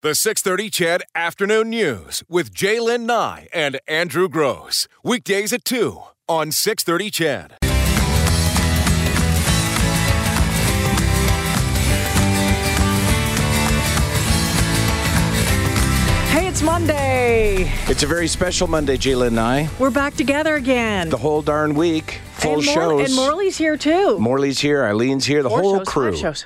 The 630 CHED Afternoon News with J'lyn Nye and Andrew Grose. Weekdays at 2 on 630 CHED. Hey, it's Monday. It's a very special Monday, Jaylen and I. We're back together again. The whole darn week, full and Mor- shows. And Morley's here too. Morley's here, Eileen's here, the Four whole shows, crew. Five shows.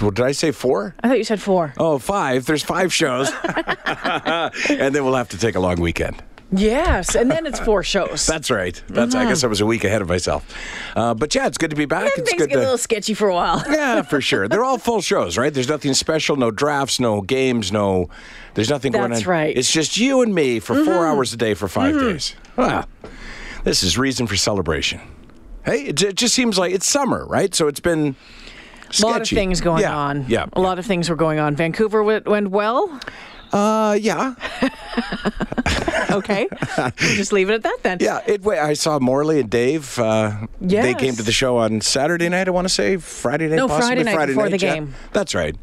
What, did I say four? I thought you said four. Oh, five. There's five shows. and then we'll have to take a long weekend. Yes, and then it's four shows. That's right. That's. I guess I was a week ahead of myself. Uh, but yeah, it's good to be back. It's things good get a little sketchy for a while. yeah, for sure. They're all full shows, right? There's nothing special, no drafts, no games, no. There's nothing going on. That's right. Mm-hmm. It's just you and me for four hours a day for 5 days. Wow. This is reason for celebration. Hey, it, it just seems like it's summer, right? So it's been. A lot of things going Yeah, on. Yeah. A lot of things were going on. Vancouver went, went well. Uh, yeah. Okay. We'll just leave it at that then. Yeah. It, I saw Morley and Dave. Uh, They came to the show on Saturday night, I want to say. Friday night, No, possibly. Friday night before the yeah. game. That's right.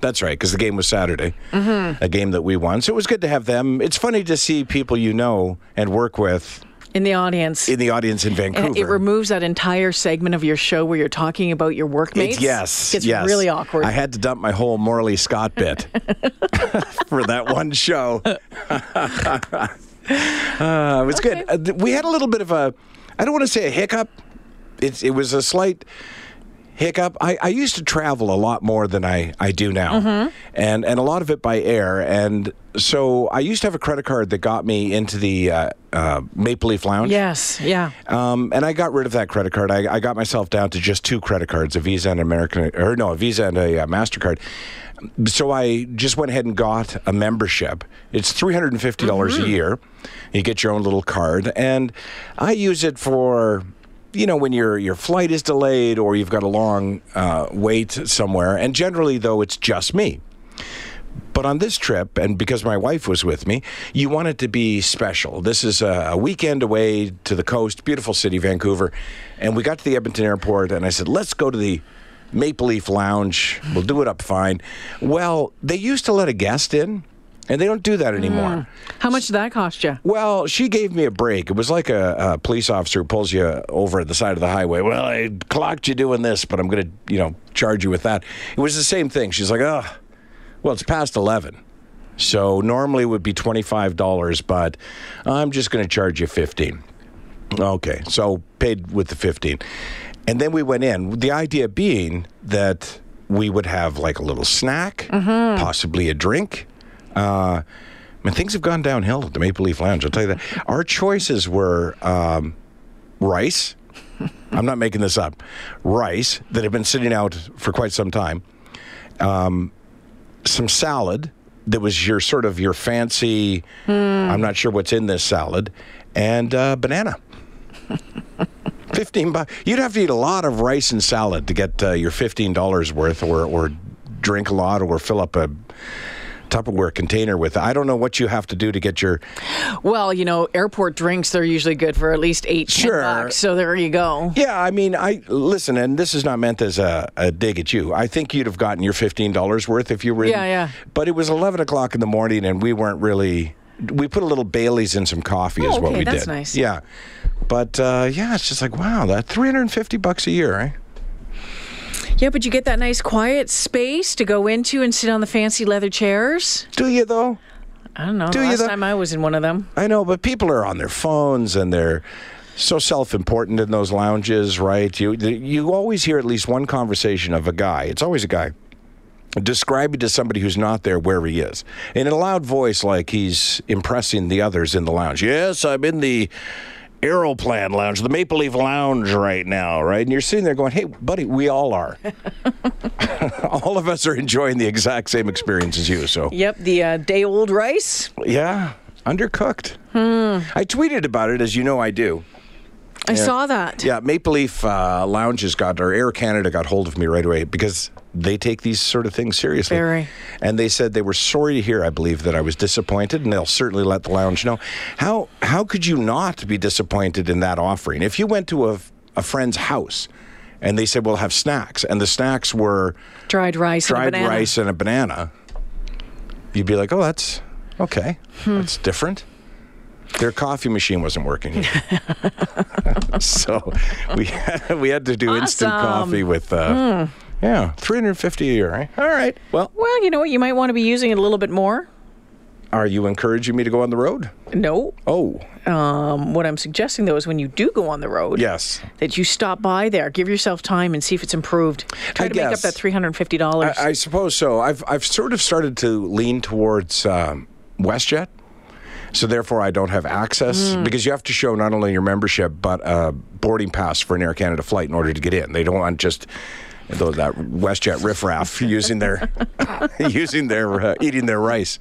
That's right, because the game was Saturday, Mm-hmm. a game that we won. So it was good to have them. It's funny to see people you know and work with In the audience. in the audience in Vancouver. and it removes that entire segment of your show where you're talking about your workmates. It- yes, It's yes. really awkward. I had to dump my whole Morley Scott bit for that one show. uh, it was good. Uh, we had a little bit of a, I don't want to say a hiccup. It's, it was a slight hiccup. I, I used to travel a lot more than I, I do now, Mm-hmm. and and a lot of it by air. And so I used to have a credit card that got me into the uh, uh, Maple Leaf Lounge. yes, yeah. Um, and I got rid of that credit card. I, I got myself down to just two credit cards, a Visa and American, or no, a Visa and a uh, Mastercard. So I just went ahead and got a membership. It's three hundred and fifty dollars a year. You get your own little card, and I use it for. You know, when your your flight is delayed or you've got a long uh, wait somewhere, and generally though it's just me. But on this trip, and because my wife was with me, you want it to be special. This is a, a weekend away to the coast, beautiful city, Vancouver. And we got to the Edmonton airport, and I said, let's go to the Maple Leaf Lounge. We'll do it up fine. Well, they used to let a guest in, and they don't do that anymore. Mm. How much did that cost you? Well, she gave me a break. It was like a, a police officer who pulls you over at the side of the highway. Well, I clocked you doing this, but I'm going to, you know, charge you with that. It was the same thing. She's like, oh, well, it's past 11. So normally it would be $25, but I'm just going to charge you 15. Okay, so paid with the 15. And then we went in. The idea being that we would have like a little snack, mm-hmm. possibly a drink. Uh, I mean, things have gone downhill at the Maple Leaf Lounge. I'll tell you that. Our choices were um, rice. I'm not making this up. Rice that had been sitting out for quite some time. Um, some salad that was your sort of your fancy. I'm not sure what's in this salad, and uh, banana. Fifteen bucks. You'd have to eat a lot of rice and salad to get uh, your fifteen dollars worth, or or drink a lot, or fill up a Tupperware container with. I don't know what you have to do to get your. Well, you know, airport drinks, they're usually good for at least eight Sure. bucks. So there you go. Yeah, I mean, I listen, and this is not meant as a, a dig at you. I think you'd have gotten your fifteen dollars worth if you were. in- Yeah, yeah. But it was eleven o'clock in the morning, and we weren't really. We put a little Bailey's in some coffee, is Oh, what okay, we that's did. nice. Yeah, but uh, yeah, it's just like wow, that three hundred and fifty bucks a year, eh? Yeah, but you get that nice quiet space to go into and sit on the fancy leather chairs. Do you though? I don't know. Do the you last though? time I was in one of them. I know, but people are on their phones and they're so self-important in those lounges, right? You you always hear at least one conversation of a guy. It's always a guy describing to somebody who's not there where he is in a loud voice, like he's impressing the others in the lounge. Yes, I'm in the Aeroplan Lounge, the Maple Leaf Lounge right now, right? And you're sitting there going, "Hey, buddy, we all are. all of us are enjoying the exact same experience as you." So Yep, the uh, day old rice. yeah, undercooked. Hmm. I tweeted about it, as you know I do. I saw that. Yeah, Maple Leaf uh, Lounges got, or Air Canada got hold of me right away because they take these sort of things seriously. Very. And they said they were sorry to hear, I believe, that I was disappointed, and they'll certainly let the lounge know. How how could you not be disappointed in that offering? If you went to a, a friend's house and they said, we'll have snacks, and the snacks were Dried rice and a dried banana. rice and a banana, you'd be like, oh, that's okay. That's different. Their coffee machine wasn't working. so we had, we had to do instant coffee with, uh, yeah, 350 a year, right? All right. Well, Well, you know what? You might want to be using it a little bit more. are you encouraging me to go on the road? No. Oh, Um, what I'm suggesting though is when you do go on the road, yes. that you stop by there, give yourself time, and see if it's improved. Try I to make up that three hundred and fifty dollars. I, I suppose so. I've I've sort of started to lean towards um, WestJet, so therefore I don't have access because you have to show not only your membership but a boarding pass for an Air Canada flight in order to get in. They don't want just those that WestJet riffraff using their using their uh, eating their rice.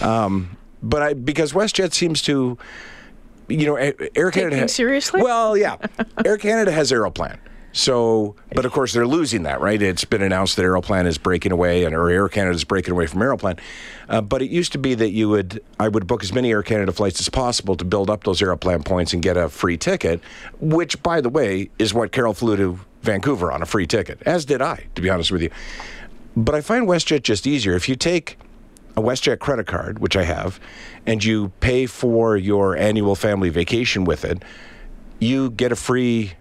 Um, but I because WestJet seems to. You know, Air Canada. things seriously? Well, yeah. Air Canada has Aeroplan. So, but of course they're losing that, right? It's been announced that Aeroplan is breaking away, and or Air Canada is breaking away from Aeroplan. Uh, but it used to be that you would, I would book as many Air Canada flights as possible to build up those Aeroplan points and get a free ticket. Which, by the way, is what Carol flew to Vancouver on a free ticket, as did I, to be honest with you. But I find WestJet just easier if you take a WestJet credit card, which I have, and you pay for your annual family vacation with it, you get a free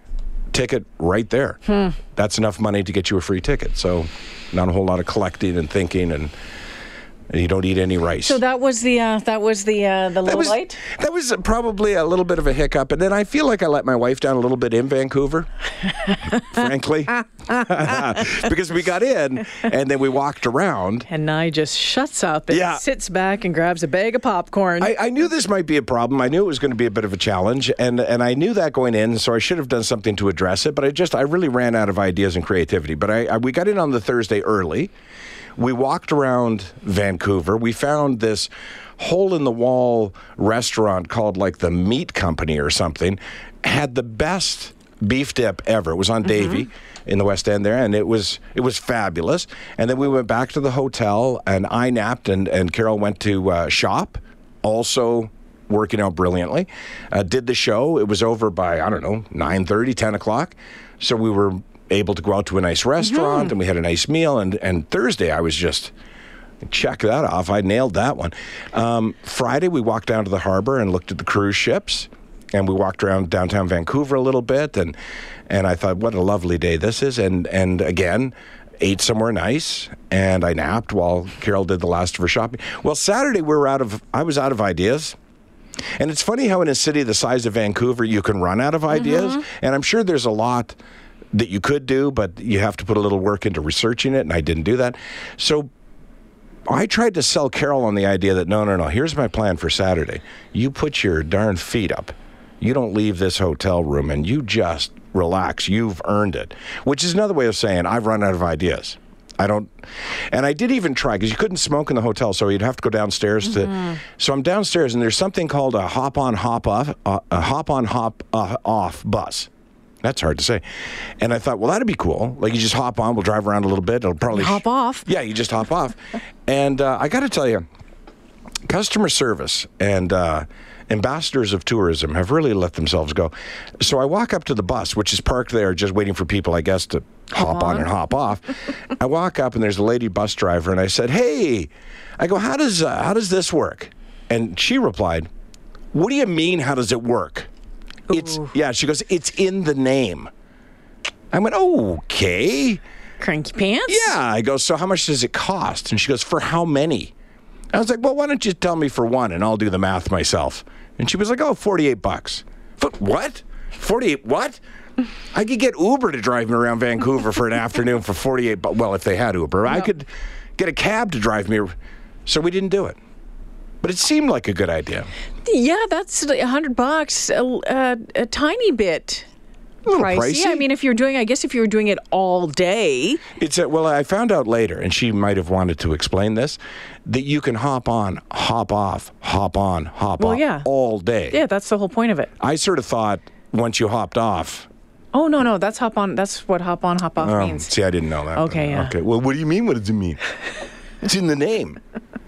ticket right there. Hmm. That's enough money to get you a free ticket. So, not a whole lot of collecting and thinking, and, and you don't eat any rice. so that was the uh, that was the uh, the low that was, light. that was probably a little bit of a hiccup, and then I feel like I let my wife down a little bit in Vancouver, frankly, because we got in and then we walked around, And Nye just shuts up and Yeah. sits back and grabs a bag of popcorn. I, I knew this might be a problem. I knew it was going to be a bit of a challenge, and and I knew that going in. So I should have done something to address it. But I just I really ran out of ideas and creativity. But I, I we got in on the Thursday early. We walked around Vancouver. We found this hole in the wall restaurant called like the Meat Company or something. Had the best beef dip ever. It was on Davie in the West End there, and it was it was fabulous. And then we went back to the hotel, and I napped, and and Carol went to uh, shop, also working out brilliantly. Uh, did the show. It was over by I don't know 9:30, 10 o'clock. So we were able to go out to a nice restaurant, and we had a nice meal. And and Thursday I was just. Check that off. I nailed that one. Um, Friday, we walked down to the harbor and looked at the cruise ships and we walked around downtown Vancouver a little bit, and and I thought, what a lovely day this is, and and again. Ate somewhere nice, and I napped while Carol did the last of her shopping. Well, Saturday we were out of. I was out of ideas, and it's funny how in a city the size of Vancouver you can run out of ideas, and I'm sure there's a lot that you could do, but you have to put a little work into researching it, and I didn't do that. So I tried to sell Carol on the idea that no, no, no, here's my plan for Saturday. You put your darn feet up. You don't leave this hotel room and you just relax. You've earned it. Which is another way of saying I've run out of ideas. I don't, and I did even try because you couldn't smoke in the hotel, so you'd have to go downstairs to. So I'm downstairs, and there's something called a hop on, hop off, uh, a hop on, hop uh, off bus. That's hard to say. And I thought, well, that'd be cool. Like you just hop on, we'll drive around a little bit. It'll probably Hop off. Yeah, you just hop off. And uh, I got to tell you, customer service and uh, ambassadors of tourism have really let themselves go. So I walk up to the bus, which is parked there, just waiting for people, I guess, to hop, on. and hop off. I walk up, and there's a lady bus driver, and I said, "Hey," I go, "How does uh, how does this work?" And she replied, "What do you mean? How does it work?" It's yeah. She goes, "It's in the name." I went, "Okay." Cranky pants. Yeah. I go, so how much does it cost? And she goes, for how many? I was like, well, why don't you tell me for one and I'll do the math myself? And she was like, oh, 48 bucks. But what? 48 what? I could get Uber to drive me around Vancouver for an afternoon for 48 bucks. Well, if they had Uber, I could get a cab to drive me. So we didn't do it. But it seemed like a good idea. Yeah, that's a hundred bucks. A, a, a tiny bit pricey. pricey. I mean, if you're doing, I guess if you were doing it all day, It's a, well, I found out later, and she might have wanted to explain this, that you can hop on, hop off, hop on, hop Well, off yeah. all day. yeah, that's the whole point of it. I sort of thought once you hopped off. Oh no, no, that's hop on. That's what hop on, hop off Oh, means. see, I didn't know that. Okay, yeah. Okay. Well, what do you mean? What does it mean? it's in the name.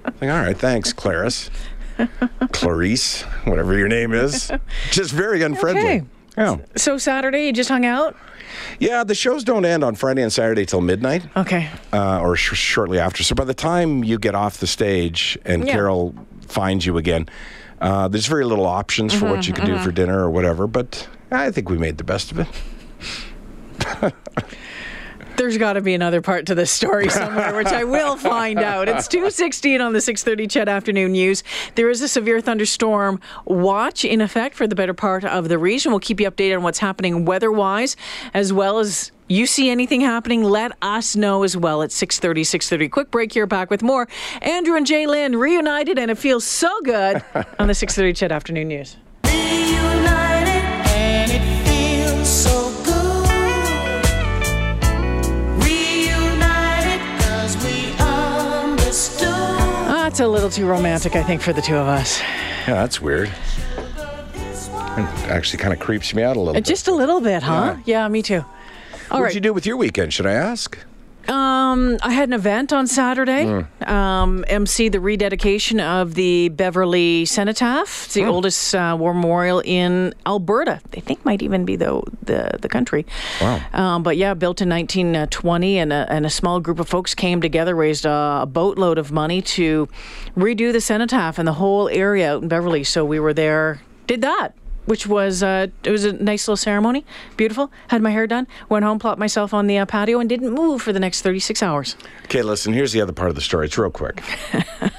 Like, all right, thanks, Clarice, Clarice, whatever your name is. Just very unfriendly. Okay. Yeah. So Saturday, you just hung out? Yeah, the shows don't end on Friday and Saturday till midnight. Okay. uh, or sh- shortly after. So by the time you get off the stage and Yeah. Carol finds you again, uh, there's very little options for what you can do for dinner or whatever. But I think we made the best of it. There's got to be another part to this story somewhere, which I will find out. It's 2:16 on the 6:30 CHED Afternoon News. There is a severe thunderstorm watch in effect for the better part of the region. We'll keep you updated on what's happening weather-wise, as well as you see anything happening, let us know as well at 6:30. 6:30. Quick break here. Back with more. Andrew and J'lyn reunited, and it feels so good on the 6:30 CHED Afternoon News. It's a little too romantic, I think, for the two of us. Yeah, that's weird. It actually kind of creeps me out a little bit. Just a little bit, huh? Yeah, me too. All What'd right. you do with your weekend? Should I ask? Um, I had an event on Saturday. Um, MC the rededication of the Beverly Cenotaph. It's the oldest uh, war memorial in Alberta. They think might even be the the, the country. Wow. Um, but yeah, built in 1920, and a, and a small group of folks came together, raised a, a boatload of money to redo the cenotaph and the whole area out in Beverly. So we were there, did that. Which was uh, it was a nice little ceremony, beautiful. Had my hair done, went home, plopped myself on the uh, patio, and didn't move for the next thirty six hours. Okay, listen, here's the other part of the story. It's real quick.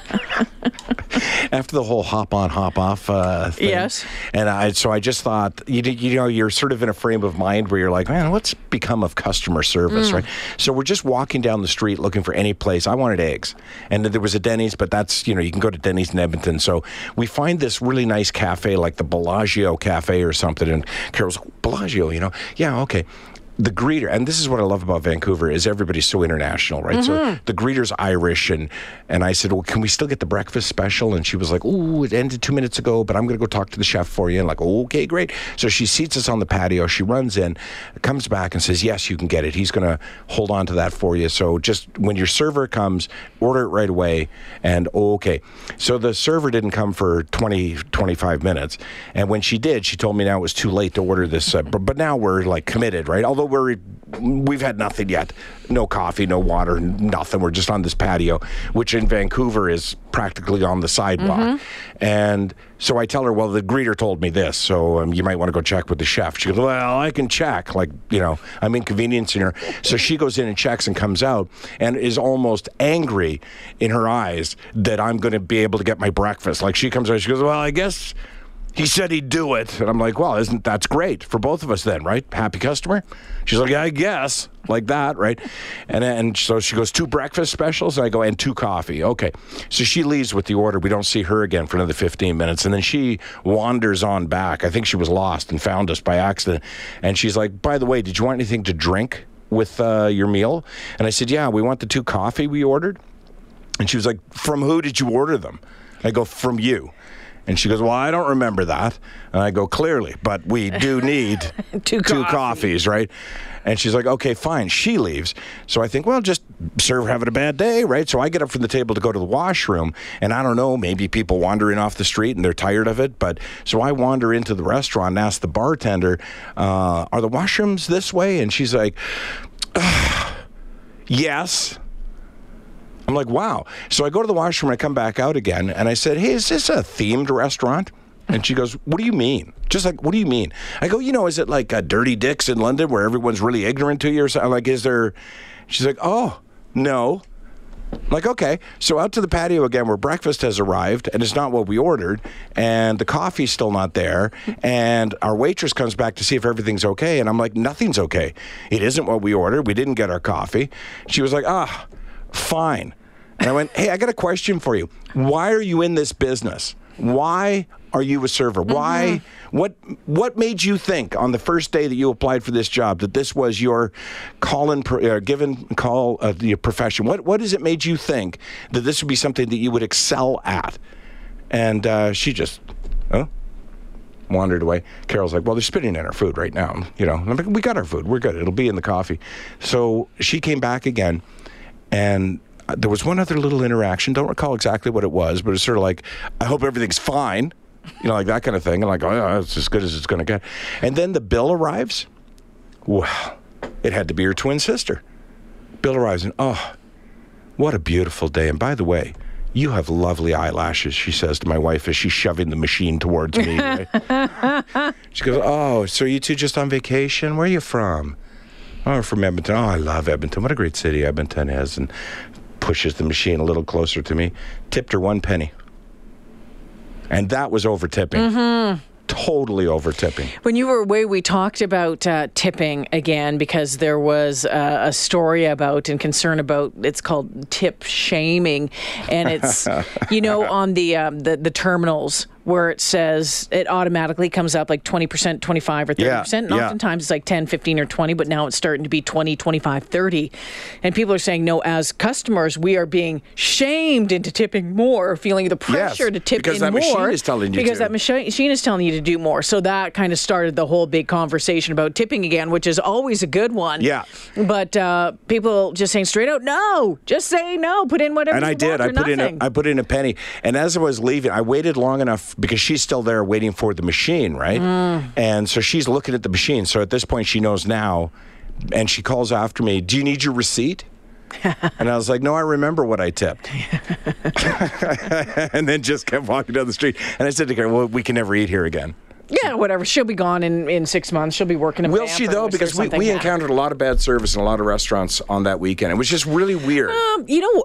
After the whole hop on, hop off uh, thing. Yes. And I, so I just thought, you, you know, you're sort of in a frame of mind where you're like, man, what's become of customer service, right? So we're just walking down the street looking for any place. I wanted eggs. And there was a Denny's, but that's, you know, you can go to Denny's in Edmonton. So we find this really nice cafe like the Bellagio Cafe or something. And Carol's like, Bellagio, you know? Yeah, okay the greeter, and this is what I love about Vancouver, is everybody's so international, right? So the greeter's Irish, and and I said, well, can we still get the breakfast special? And she was like, oh, it ended two minutes ago, but I'm going to go talk to the chef for you. And like, okay, great. So she seats us on the patio. She runs in, comes back, and says, yes, you can get it. He's going to hold on to that for you. So just when your server comes, order it right away. And oh, okay. So the server didn't come for 20, 25 minutes, and when she did, she told me now it was too late to order this. Uh, but, but now we're like committed, right? Although we're we've had nothing yet. No coffee no water nothing. We're just on this patio which in vancouver is practically on the sidewalk. And so i tell her well the greeter told me this so um, you might want to go check with the chef. She goes well i can check like you know i'm inconveniencing her. So she goes in and checks and comes out and is almost angry in her eyes that i'm going to be able to get my breakfast. Like she comes out she goes well i guess he said he'd do it. And I'm like, well, isn't that's great for both of us then, right? Happy customer? She's like, yeah, I guess. Like that, right? And and so she goes, two breakfast specials. And I go, and two coffee. Okay. So she leaves with the order. We don't see her again for another 15 minutes. And then she wanders on back. I think she was lost and found us by accident. And she's like, by the way, did you want anything to drink with uh, your meal? And I said, yeah, we want the two coffee we ordered. And she was like, from who did you order them? I go, from you. And she goes, Well, I don't remember that. And I go, Clearly, but we do need Two coffees. coffees, right? And she's like, Okay, fine. She leaves. So I think, Well, just serve having a bad day, right? So I get up from the table to go to the washroom. And I don't know, maybe people wandering off the street and they're tired of it. But so I wander into the restaurant and ask the bartender, uh, Are the washrooms this way? And she's like, Yes. I'm like, wow. So I go to the washroom I come back out again and I said, hey, is this a themed restaurant? And she goes, what do you mean? Just like, what do you mean? I go, you know, is it like a Dirty Dicks in London where everyone's really ignorant to you or something? Like, is there. She's like, oh, no. I'm like, okay. So out to the patio again where breakfast has arrived and it's not what we ordered and the coffee's still not there and our waitress comes back to see if everything's okay and I'm like, nothing's okay. It isn't what we ordered. We didn't get our coffee. She was like, ah, fine. And I went, hey, I got a question for you. Why are you in this business? Why are you a server? Why? What What made you think on the first day that you applied for this job that this was your call in, uh, given call of your profession? What What has it made you think that this would be something that you would excel at? And uh, she just, oh, wandered away. Carol's like, well, they're spitting in our food right now. You know, I'm like, we got our food. We're good. It'll be in the coffee. So she came back again, and there was one other little interaction. Don't recall exactly what it was, but it's sort of like, I hope everything's fine. You know, like that kind of thing. And like, oh, yeah, it's as good as it's going to get. And then the bill arrives. Well, it had to be her twin sister. Bill arrives and, oh, what a beautiful day. And by the way, you have lovely eyelashes, she says to my wife as she's shoving the machine towards me. Right? she goes, Oh, so you two just on vacation? Where are you from? Oh, from Edmonton. Oh, I love Edmonton. What a great city Edmonton is. And pushes the machine a little closer to me. Tipped her one penny. And that was over tipping. Totally over tipping. When you were away, we talked about uh, tipping again because there was uh, a story about and concern about it's called tip shaming, and it's you know on the um, the the terminals where it says it automatically comes up like 20%, 25 or 30%. Yeah, and yeah. oftentimes it's like 10, 15 or 20, but now it's starting to be 20, 25, 30. And people are saying, no, as customers, we are being shamed into tipping more, feeling the pressure to tip more. because in that machine is telling you Because to. that machi- machine is telling you to do more. So that kind of started the whole big conversation about tipping again, which is always a good one. Yeah. But uh, people just saying straight out, no, just say no, put in whatever and you I did. I put in a. I put in a penny, and as I was leaving, I waited long enough because she's still there waiting for the machine, right? Mm. And so she's looking at the machine. So at this point, she knows now, and she calls after me. Do you need your receipt? and I was like, no, I remember what I tipped. and then just kept walking down the street. And I said to her, well, we can never eat here again. yeah, whatever. She'll be gone in, in six months. She'll be working in Will she though? Because we, we encountered a lot of bad service in a lot of restaurants on that weekend. It was just really weird. Um, you know,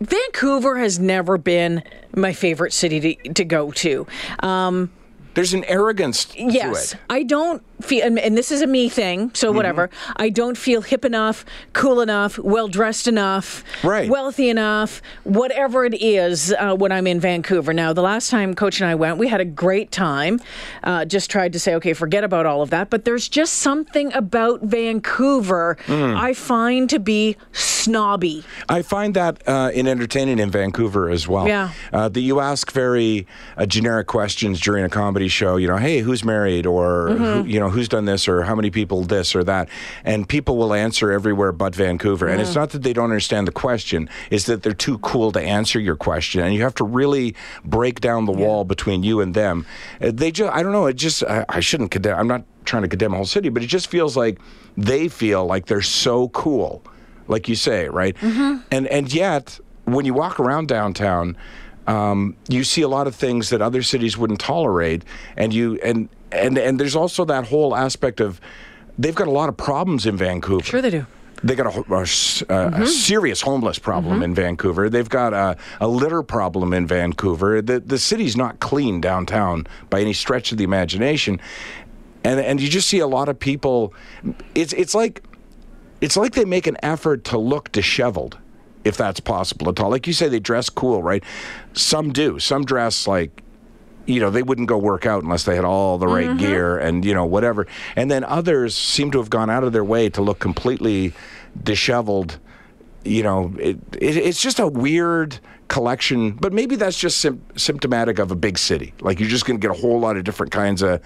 Vancouver has never been my favorite city to, to go to. Um, There's an arrogance to Yes, it. I don't feel, and, and this is a me thing, so Mm-hmm. whatever. I don't feel hip enough, cool enough, well dressed enough, Right. wealthy enough, whatever it is uh, when I'm in Vancouver. Now, the last time Coach and I went, we had a great time. Uh, just tried to say, okay, forget about all of that. But there's just something about Vancouver Mm. I find to be snobby. I find that uh, in entertaining in Vancouver as well. Yeah. Uh, that you ask very uh, generic questions during a comedy show. You know, hey, who's married, or Mm-hmm. who, you know, who's done this, or how many people this or that, and people will answer everywhere but Vancouver. And Mm. it's not that they don't understand the question; it's that they're too cool to answer your question, and you have to really break down the wall between you and them. Uh, they just, I don't know. It just, I, shouldn't condemn. I'm not trying to condemn a whole city, but it just feels like they feel like they're so cool like you say, right? And and yet, when you walk around downtown, um, you see a lot of things that other cities wouldn't tolerate, and you and and and there's also that whole aspect of they've got a lot of problems in Vancouver. Sure, they do. They got a, a a- a serious homeless problem in Vancouver. They've got a, a litter problem in Vancouver. The the city's not clean downtown by any stretch of the imagination, and and you just see a lot of people. It's it's like it's like they make an effort to look disheveled, if that's possible at all. Like you say, they dress cool, right? Some do. Some dress like, you know, they wouldn't go work out unless they had all the right mm-hmm. gear and, you know, whatever. And then others seem to have gone out of their way to look completely disheveled. You know, it, it, it's just a weird collection, but maybe that's just sym- symptomatic of a big city. Like you're just going to get a whole lot of different kinds of,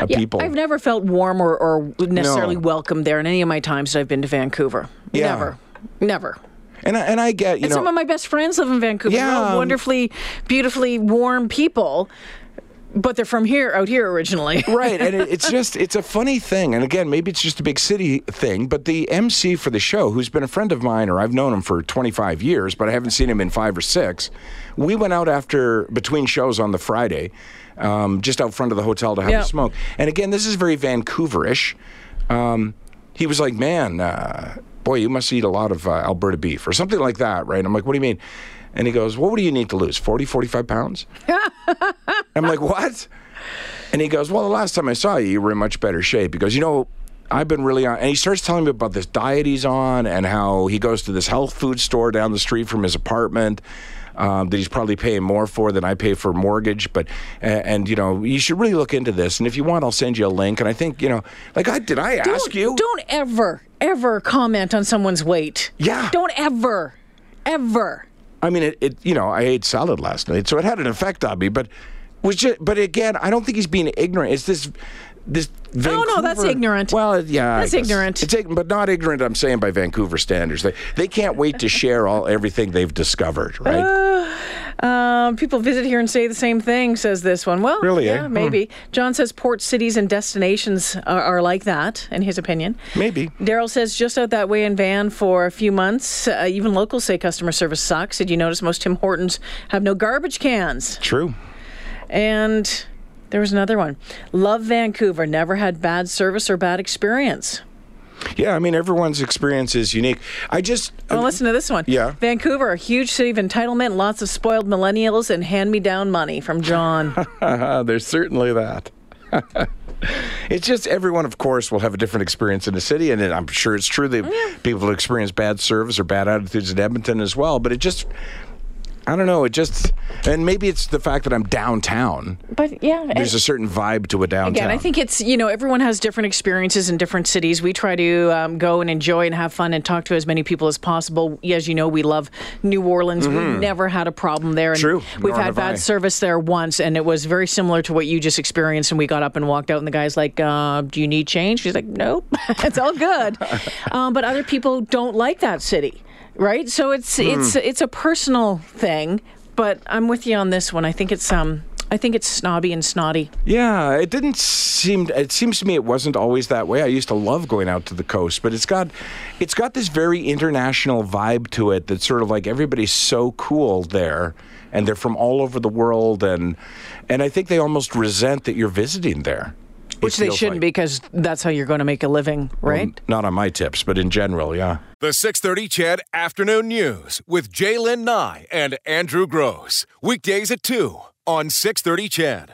of Yeah, people. I've never felt warm or, or necessarily No. welcome there in any of my times that I've been to Vancouver. Yeah. Never. Never. And I, and I get, you And know, some of my best friends live in Vancouver. They're all Yeah, wonderfully, beautifully warm people, but they're from here, out here originally. right and it, it's just it's a funny thing and again maybe it's just a big city thing but the mc for the show who's been a friend of mine or i've known him for 25 years but i haven't seen him in five or six we went out after between shows on the friday um, just out front of the hotel to have Yeah. a smoke and again this is very vancouverish um, he was like man uh, boy you must eat a lot of uh, alberta beef or something like that right i'm like what do you mean and he goes what do you need to lose 40 45 pounds I'm like, what? And he goes, well, the last time I saw you, you were in much better shape. He goes, you know, I've been really on. And he starts telling me about this diet he's on and how he goes to this health food store down the street from his apartment. Um, that he's probably paying more for than I pay for mortgage, but and, and you know you should really look into this. And if you want, I'll send you a link. And I think you know, like I did, I ask don't, you? Don't ever, ever comment on someone's weight. Yeah. Don't ever, ever. I mean, it, it. You know, I ate salad last night, so it had an effect on me. But was just. But again, I don't think he's being ignorant. It's this. This Oh, no, that's ignorant. Well, yeah, That's ignorant. It's but not ignorant. I'm saying by Vancouver standards, they they can't wait to share all everything they've discovered, right? Uh, Um, people visit here and say the same thing, says this one. Well, Really, eh? yeah, maybe. John says port cities and destinations are, are like that, in his opinion. Maybe. Daryl says just out that way in Van for a few months. Uh, even locals say customer service sucks. Did you notice most Tim Hortons have no garbage cans? True. And there was another one. Love Vancouver. Never had bad service or bad experience. Yeah, I mean, everyone's experience is unique. I just. Well, listen to this one. Yeah. Vancouver, a huge city of entitlement, lots of spoiled millennials, and hand me down money from John. Uh, there's certainly that. it's just everyone, of course, will have a different experience in the city, and I'm sure it's true that people experience bad service or bad attitudes in Edmonton as well. But it just, I don't know, it just, and maybe it's the fact that I'm downtown. but yeah, There's a certain vibe to a downtown. Again, I think it's, you know, everyone has different experiences in different cities. We try to um, go and enjoy and have fun and talk to as many people as possible. As you know, we love New Orleans. We've never had a problem there. And Mm-hmm. True. We've Nor had bad I. service there once, and it was very similar to what you just experienced. And we got up and walked out, and the guy's like, uh, Do you need change? She's like, Nope, it's all good. um, but other people don't like that city. Right, so it's Hmm. it's it's a personal thing, but I'm with you on this one. I think it's um, I think it's snobby and snotty. Yeah, it didn't seem. It seems to me it wasn't always that way. I used to love going out to the coast, but it's got, it's got this very international vibe to it. That's sort of like everybody's so cool there, and they're from all over the world, and and I think they almost resent that you're visiting there. It Which they shouldn't like. because that's how you're going to make a living, right? Not on my tips, but in general, yeah. The 630 CHED Afternoon News with J'lyn Nye and Andrew Grose. Weekdays at 2 on 630 CHED.